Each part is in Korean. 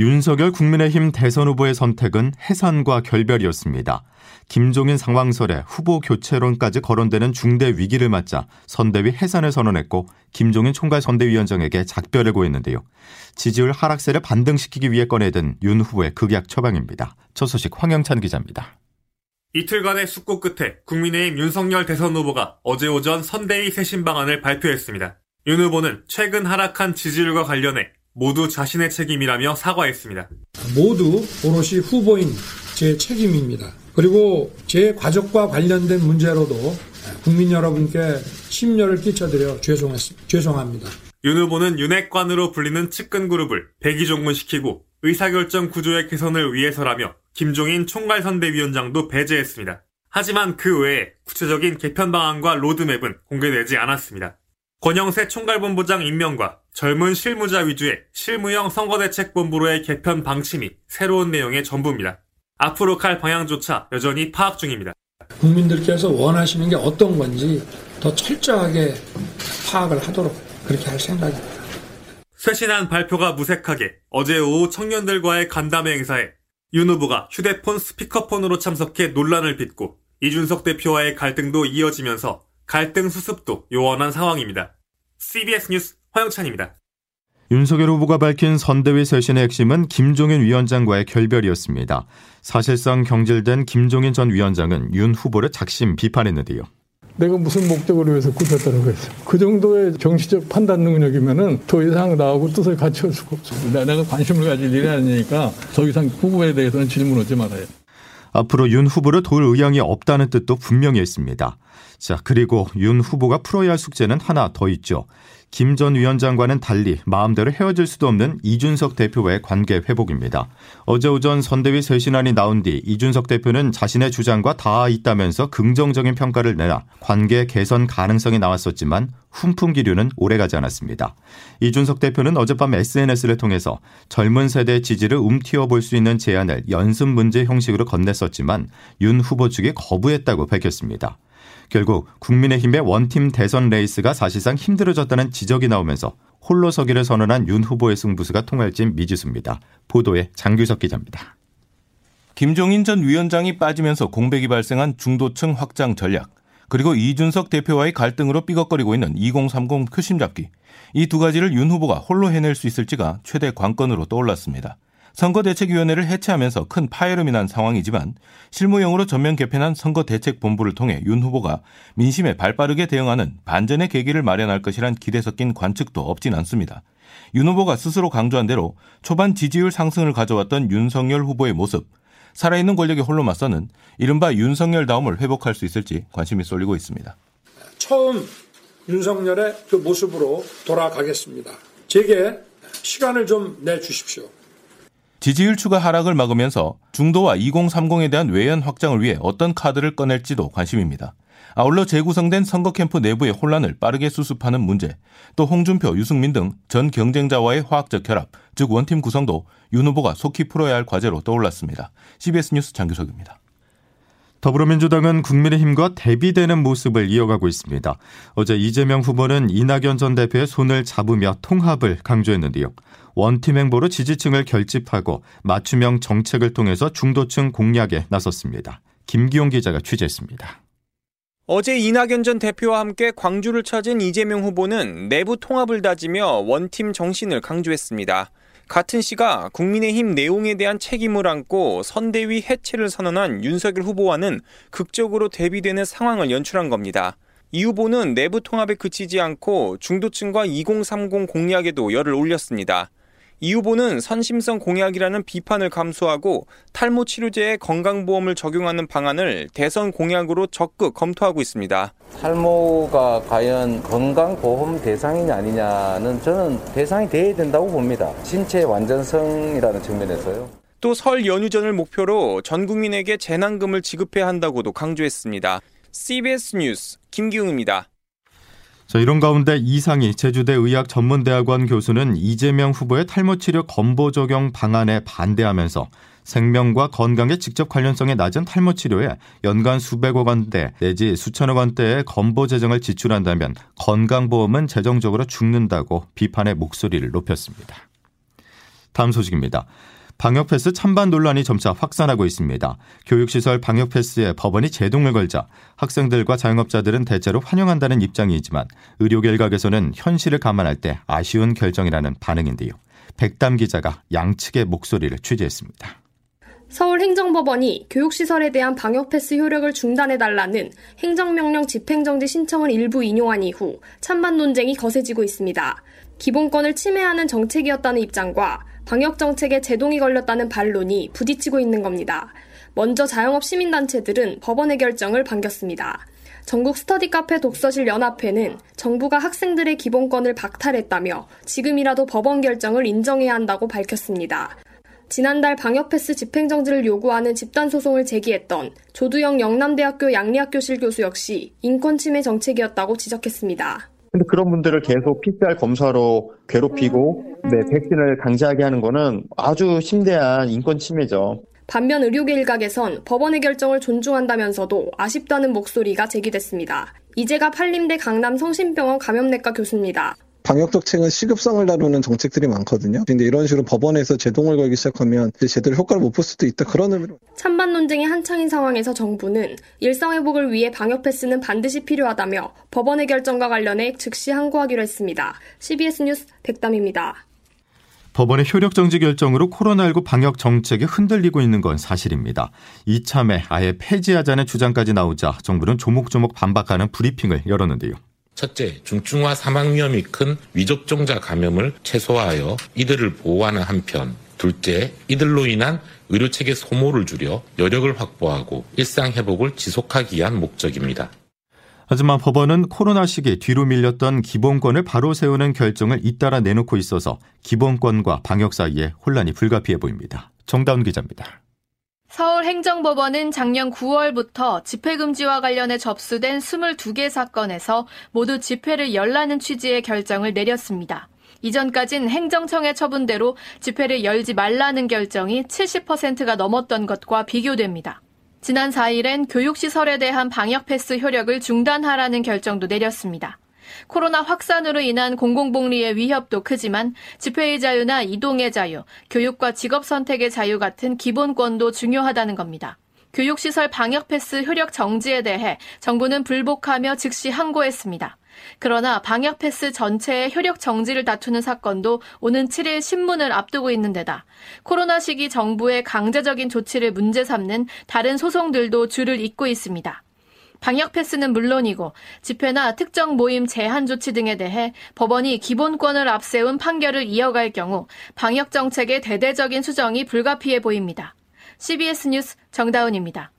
윤석열 국민의힘 대선 후보의 선택은 해산과 결별이었습니다. 김종인 상황설에 후보 교체론까지 거론되는 중대 위기를 맞자 선대위 해산을 선언했고 김종인 총괄 선대위원장에게 작별을 고했는데요. 지지율 하락세를 반등시키기 위해 꺼내든 윤 후보의 극약 처방입니다. 첫 소식 황영찬 기자입니다. 이틀간의 숙고 끝에 국민의힘 윤석열 대선 후보가 어제 오전 선대위 쇄신 방안을 발표했습니다. 윤 후보는 최근 하락한 지지율과 관련해 모두 자신의 책임이라며 사과했습니다. 모두 오롯이 후보인 제 책임입니다. 그리고 제 가족과 관련된 문제로도 국민 여러분께 심려를 끼쳐드려 죄송했습니다. 죄송합니다. 윤 후보는 윤핵관으로 불리는 측근 그룹을 백의종문시키고 의사결정 구조의 개선을 위해서라며 김종인 총괄선대위원장도 배제했습니다. 하지만 그 외에 구체적인 개편 방안과 로드맵은 공개되지 않았습니다. 권영세 총괄본부장 임명과 젊은 실무자 위주의 실무형 선거대책본부로의 개편 방침이 새로운 내용의 전부입니다. 앞으로 갈 방향조차 여전히 파악 중입니다. 국민들께서 원하시는 게 어떤 건지 더 철저하게 파악을 하도록 그렇게 할 생각입니다. 쇄신한 발표가 무색하게 어제 오후 청년들과의 간담회 행사에 윤 후보가 휴대폰 스피커폰으로 참석해 논란을 빚고 이준석 대표와의 갈등도 이어지면서 갈등 수습도 요원한 상황입니다. CBS 뉴스 화영찬입니다. 윤석열 후보가 밝힌 선대위 쇄신의 핵심은 김종인 위원장과의 결별이었습니다. 사실상 경질된 김종인 전 위원장은 윤 후보를 작심 비판했는데요. 내가 무슨 목적으로 해서 굽혔다고 했어. 그 정도의 정치적 판단 능력이면은 더 이상 나하고 뜻을 같이 할 수가 없습니다. 내가 관심을 가질 일이 아니니까 더 이상 후보에 대해서는 질문 하지 말아요. 앞으로 윤 후보를 도울 의향이 없다는 뜻도 분명히 했습니다. 자, 그리고 윤 후보가 풀어야 할 숙제는 하나 더 있죠. 김 전 위원장과는 달리 마음대로 헤어질 수도 없는 이준석 대표와의 관계 회복입니다. 어제 오전 선대위 쇄신안이 나온 뒤 이준석 대표는 자신의 주장과 닿아 있다면서 긍정적인 평가를 내놔 관계 개선 가능성이 나왔었지만 훈풍 기류는 오래가지 않았습니다. 이준석 대표는 어젯밤 SNS를 통해서 젊은 세대 지지를 움틔워 볼 수 있는 제안을 연습 문제 형식으로 건넸었지만 윤 후보 측이 거부했다고 밝혔습니다. 결국 국민의힘의 원팀 대선 레이스가 사실상 힘들어졌다는 지적이 나오면서 홀로 서기를 선언한 윤 후보의 승부수가 통할진 미지수입니다. 보도에 장규석 기자입니다. 김종인 전 위원장이 빠지면서 공백이 발생한 중도층 확장 전략, 그리고 이준석 대표와의 갈등으로 삐걱거리고 있는 2030 표심 잡기. 이 두 가지를 윤 후보가 홀로 해낼 수 있을지가 최대 관건으로 떠올랐습니다. 선거대책위원회를 해체하면서 큰 파열음이 난 상황이지만 실무용으로 전면 개편한 선거대책본부를 통해 윤 후보가 민심에 발빠르게 대응하는 반전의 계기를 마련할 것이란 기대 섞인 관측도 없진 않습니다. 윤 후보가 스스로 강조한 대로 초반 지지율 상승을 가져왔던 윤석열 후보의 모습, 살아있는 권력에 홀로 맞서는 이른바 윤석열다움을 회복할 수 있을지 관심이 쏠리고 있습니다. 처음 윤석열의 그 모습으로 돌아가겠습니다. 제게 시간을 좀 내주십시오. 지지율 추가 하락을 막으면서 중도와 2030에 대한 외연 확장을 위해 어떤 카드를 꺼낼지도 관심입니다. 아울러 재구성된 선거 캠프 내부의 혼란을 빠르게 수습하는 문제, 또 홍준표, 유승민 등 전 경쟁자와의 화학적 결합, 즉 원팀 구성도 윤 후보가 속히 풀어야 할 과제로 떠올랐습니다. CBS 뉴스 장규석입니다. 더불어민주당은 국민의힘과 대비되는 모습을 이어가고 있습니다. 어제 이재명 후보는 이낙연 전 대표의 손을 잡으며 통합을 강조했는데요. 원팀 행보로 지지층을 결집하고 맞춤형 정책을 통해서 중도층 공략에 나섰습니다. 김기용 기자가 취재했습니다. 어제 이낙연 전 대표와 함께 광주를 찾은 이재명 후보는 내부 통합을 다지며 원팀 정신을 강조했습니다. 같은 시가 국민의힘 내용에 대한 책임을 안고 선대위 해체를 선언한 윤석열 후보와는 극적으로 대비되는 상황을 연출한 겁니다. 이 후보는 내부 통합에 그치지 않고 중도층과 2030 공약에도 열을 올렸습니다. 이 후보는 선심성 공약이라는 비판을 감수하고 탈모 치료제에 건강보험을 적용하는 방안을 대선 공약으로 적극 검토하고 있습니다. 탈모가 과연 건강보험 대상이냐 아니냐는 저는 대상이 돼야 된다고 봅니다. 신체 완전성이라는 측면에서요. 또설 연휴 전을 목표로 전 국민에게 재난금을 지급해야 한다고도 강조했습니다. CBS 뉴스 김기웅입니다. 자, 이런 가운데 이상희 제주대 의학전문대학원 교수는 이재명 후보의 탈모 치료 건보 적용 방안에 반대하면서 생명과 건강에 직접 관련성이 낮은 탈모 치료에 연간 수백억 원대 내지 수천억 원대의 건보 재정을 지출한다면 건강보험은 재정적으로 죽는다고 비판의 목소리를 높였습니다. 다음 소식입니다. 방역 패스 찬반 논란이 점차 확산하고 있습니다. 교육시설 방역 패스에 법원이 제동을 걸자 학생들과 자영업자들은 대체로 환영한다는 입장이지만 의료계 일각에서는 현실을 감안할 때 아쉬운 결정이라는 반응인데요. 백담 기자가 양측의 목소리를 취재했습니다. 서울행정법원이 교육시설에 대한 방역패스 효력을 중단해달라는 행정명령 집행정지 신청을 일부 인용한 이후 찬반 논쟁이 거세지고 있습니다. 기본권을 침해하는 정책이었다는 입장과 방역 정책에 제동이 걸렸다는 반론이 부딪히고 있는 겁니다. 먼저 자영업 시민단체들은 법원의 결정을 반겼습니다. 전국 스터디 카페 독서실 연합회는 정부가 학생들의 기본권을 박탈했다며 지금이라도 법원 결정을 인정해야 한다고 밝혔습니다. 지난달 방역패스 집행정지를 요구하는 집단소송을 제기했던 조두영 영남대학교 양리학교실 교수 역시 인권침해 정책이었다고 지적했습니다. 근데 그런 분들을 계속 PCR 검사로 괴롭히고 네, 백신을 강제하게 하는 거는 아주 심대한 인권 침해죠. 반면 의료계 일각에선 법원의 결정을 존중한다면서도 아쉽다는 목소리가 제기됐습니다. 이재갑 한림대 강남 성심병원 감염내과 교수입니다. 방역 정책은 시급성을 다루는 정책들이 많거든요. 근데 이런 식으로 법원에서 제동을 걸기 시작하면 제대로 효과를 못 볼 수도 있다. 그런 의미로. 찬반 논쟁이 한창인 상황에서 정부는 일상 회복을 위해 방역 패스는 반드시 필요하다며 법원의 결정과 관련해 즉시 항고하기로 했습니다. CBS 뉴스 백담입니다. 법원의 효력 정지 결정으로 코로나19 방역 정책이 흔들리고 있는 건 사실입니다. 이참에 아예 폐지하자는 주장까지 나오자 정부는 조목조목 반박하는 브리핑을 열었는데요. 첫째, 중증화 사망 위험이 큰 위접종자 감염을 최소화하여 이들을 보호하는 한편, 둘째, 이들로 인한 의료 체계 소모를 줄여 여력을 확보하고 일상 회복을 지속하기 위한 목적입니다. 하지만 법원은 코로나 시기 뒤로 밀렸던 기본권을 바로 세우는 결정을 잇따라 내놓고 있어서 기본권과 방역 사이에 혼란이 불가피해 보입니다. 정다운 기자입니다. 서울행정법원은 작년 9월부터 집회금지와 관련해 접수된 22개 사건에서 모두 집회를 열라는 취지의 결정을 내렸습니다. 이전까진 행정청의 처분대로 집회를 열지 말라는 결정이 70%가 넘었던 것과 비교됩니다. 지난 4일엔 교육시설에 대한 방역 패스 효력을 중단하라는 결정도 내렸습니다. 코로나 확산으로 인한 공공복리의 위협도 크지만 집회의 자유나 이동의 자유, 교육과 직업 선택의 자유 같은 기본권도 중요하다는 겁니다. 교육시설 방역 패스 효력 정지에 대해 정부는 불복하며 즉시 항고했습니다. 그러나 방역 패스 전체의 효력 정지를 다투는 사건도 오는 7일 신문을 앞두고 있는 데다 코로나 시기 정부의 강제적인 조치를 문제 삼는 다른 소송들도 줄을 잇고 있습니다. 방역 패스는 물론이고 집회나 특정 모임 제한 조치 등에 대해 법원이 기본권을 앞세운 판결을 이어갈 경우 방역 정책의 대대적인 수정이 불가피해 보입니다. CBS 뉴스 정다운입니다.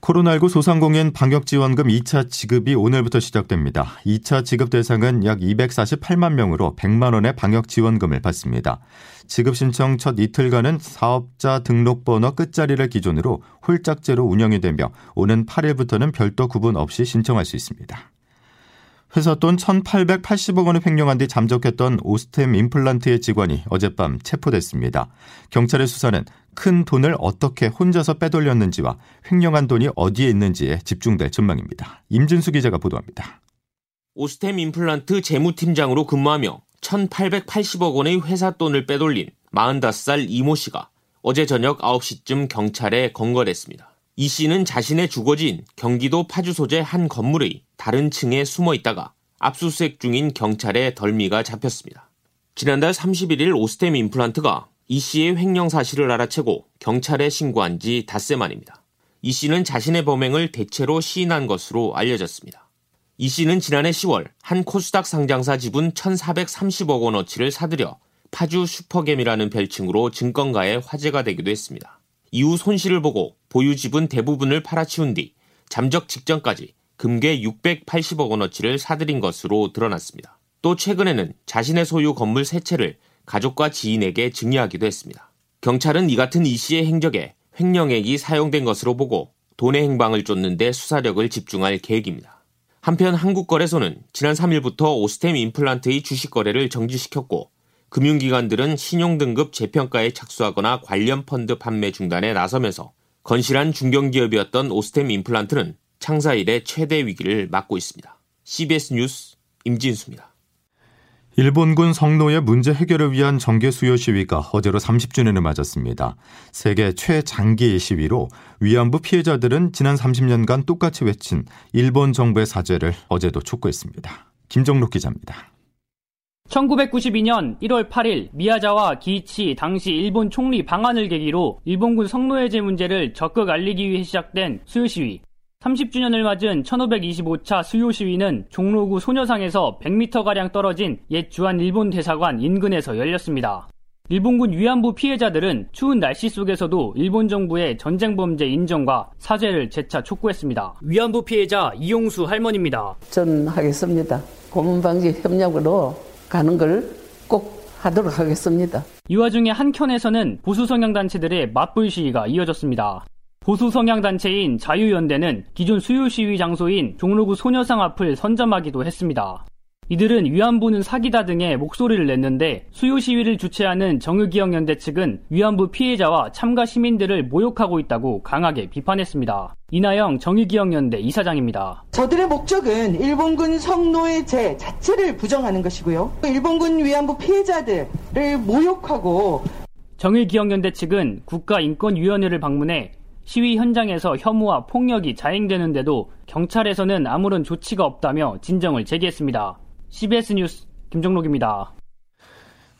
코로나19 소상공인 방역지원금 2차 지급이 오늘부터 시작됩니다. 2차 지급 대상은 약 248만 명으로 100만 원의 방역 지원금을 받습니다. 지급 신청 첫 이틀간은 사업자 등록번호 끝자리를 기준으로 홀짝제로 운영이 되며 오는 8일부터는 별도 구분 없이 신청할 수 있습니다. 회사 돈 1,880억 원을 횡령한 뒤 잠적했던 오스템 임플란트의 직원이 어젯밤 체포됐습니다. 경찰의 수사는 큰 돈을 어떻게 혼자서 빼돌렸는지와 횡령한 돈이 어디에 있는지에 집중될 전망입니다. 임진수 기자가 보도합니다. 오스템 임플란트 재무팀장으로 근무하며 1,880억 원의 회사 돈을 빼돌린 45살 이모 씨가 어제 저녁 9시쯤 경찰에 건거했습니다. 이 씨는 자신의 주거지인 경기도 파주 소재 한 건물의 다른 층에 숨어 있다가 압수수색 중인 경찰에 덜미가 잡혔습니다. 지난달 31일 오스템 임플란트가 이 씨의 횡령 사실을 알아채고 경찰에 신고한 지 닷새 만입니다. 이 씨는 자신의 범행을 대체로 시인한 것으로 알려졌습니다. 이 씨는 지난해 10월 한 코스닥 상장사 지분 1,430억 원어치를 사들여 파주 슈퍼겜이라는 별칭으로 증권가에 화제가 되기도 했습니다. 이후 손실을 보고 보유 지분 대부분을 팔아치운 뒤 잠적 직전까지 금괴 680억 원어치를 사들인 것으로 드러났습니다. 또 최근에는 자신의 소유 건물 세 채를 가족과 지인에게 증여하기도 했습니다. 경찰은 이 같은 이 씨의 행적에 횡령액이 사용된 것으로 보고 돈의 행방을 쫓는 데 수사력을 집중할 계획입니다. 한편 한국거래소는 지난 3일부터 오스템 임플란트의 주식 거래를 정지시켰고 금융기관들은 신용등급 재평가에 착수하거나 관련 펀드 판매 중단에 나서면서 건실한 중견기업이었던 오스템 임플란트는 창사 일의 최대 위기를 맞고 있습니다. CBS 뉴스 임진수입니다. 일본군 성노예 문제 해결을 위한 정계 수요 시위가 어제로 30주년을 맞았습니다. 세계 최장기 시위로 위안부 피해자들은 지난 30년간 똑같이 외친 일본 정부의 사죄를 어제도 촉구했습니다. 김정록 기자입니다. 1992년 1월 8일 미야자와 기이치 당시 일본 총리 방한을 계기로 일본군 성노예제 문제를 적극 알리기 위해 시작된 수요 시위. 30주년을 맞은 1525차 수요 시위는 종로구 소녀상에서 100m가량 떨어진 옛 주한 일본 대사관 인근에서 열렸습니다. 일본군 위안부 피해자들은 추운 날씨 속에서도 일본 정부의 전쟁 범죄 인정과 사죄를 재차 촉구했습니다. 위안부 피해자 이용수 할머니입니다. 전 하겠습니다. 고문 방지 협력으로 가는 걸 꼭 하도록 하겠습니다. 이 와중에 한켠에서는 보수 성향 단체들의 맞불 시위가 이어졌습니다. 보수 성향 단체인 자유연대는 기존 수요 시위 장소인 종로구 소녀상 앞을 선점하기도 했습니다. 이들은 위안부는 사기다 등의 목소리를 냈는데 수요 시위를 주최하는 정의기억연대 측은 위안부 피해자와 참가 시민들을 모욕하고 있다고 강하게 비판했습니다. 이나영 정의기억연대 이사장입니다. 저들의 목적은 일본군 성노예 제 자체를 부정하는 것이고요. 일본군 위안부 피해자들을 모욕하고 정의기억연대 측은 국가인권위원회를 방문해 시위 현장에서 혐오와 폭력이 자행되는데도 경찰에서는 아무런 조치가 없다며 진정을 제기했습니다. CBS 뉴스 김정록입니다.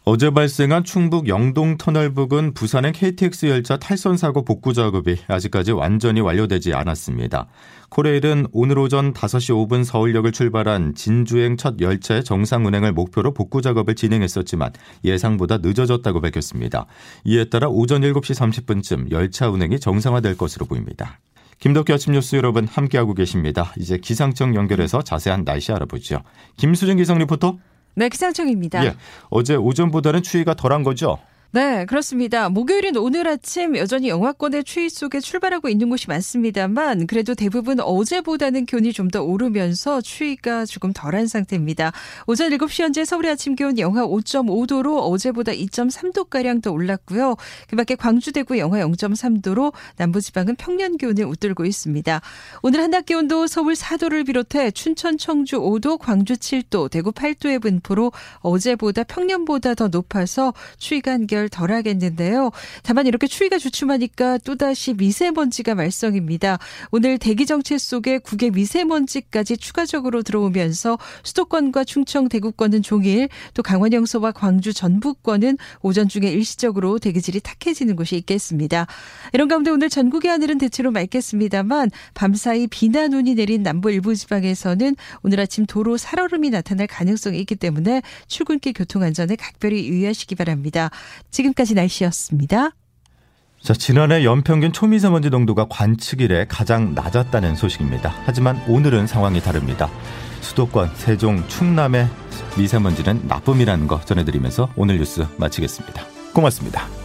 어제 발생한 충북 영동 터널 부근 부산행 KTX 열차 탈선 사고 복구 작업이 아직까지 완전히 완료되지 않았습니다. 코레일은 오늘 오전 5시 5분 서울역을 출발한 진주행 첫 열차의 정상 운행을 목표로 복구 작업을 진행했었지만 예상보다 늦어졌다고 밝혔습니다. 이에 따라 오전 7시 30분쯤 열차 운행이 정상화될 것으로 보입니다. 김덕기 아침 뉴스 여러분 함께하고 계십니다. 이제 기상청 연결해서 자세한 날씨 알아보죠. 김수정 기상 리포터. 네, 기상청입니다. 예, 어제 오전보다는 추위가 덜한 거죠? 네, 그렇습니다. 목요일인 오늘 아침 여전히 영하권의 추위 속에 출발하고 있는 곳이 많습니다만 그래도 대부분 어제보다는 기온이 좀 더 오르면서 추위가 조금 덜한 상태입니다. 오전 7시 현재 서울의 아침 기온 영하 5.5도로 어제보다 2.3도가량 더 올랐고요. 그 밖에 광주, 대구 영하 0.3도로 남부지방은 평년 기온을 웃돌고 있습니다. 오늘 한낮 기온도 서울 4도를 비롯해 춘천, 청주 5도, 광주 7도, 대구 8도의 분포로 어제보다 평년보다 더 높아서 추위가 한결 덜 하겠는데요. 다만 이렇게 추위가 주춤하니까 또다시 미세먼지가 말썽입니다. 오늘 대기 정체 속에 국외 미세먼지까지 추가적으로 들어오면서 수도권과 충청 대구권은 종일 또 강원 영서와 광주 전북권은 오전 중에 일시적으로 대기질이 탁해지는 곳이 있겠습니다. 이런 가운데 오늘 전국의 하늘은 대체로 맑겠습니다만 밤사이 비나 눈이 내린 남부 일부 지방에서는 오늘 아침 도로 살얼음이 나타날 가능성이 있기 때문에 출근길 교통 안전에 각별히 유의하시기 바랍니다. 지금까지 날씨였습니다. 자, 지난해 연평균 초미세먼지 농도가 관측 일에 가장 낮았다는 소식입니다. 하지만 오늘은 상황이 다릅니다. 수도권, 세종, 충남의 미세먼지는 나쁨이라는 거 전해드리면서 오늘 뉴스 마치겠습니다. 고맙습니다.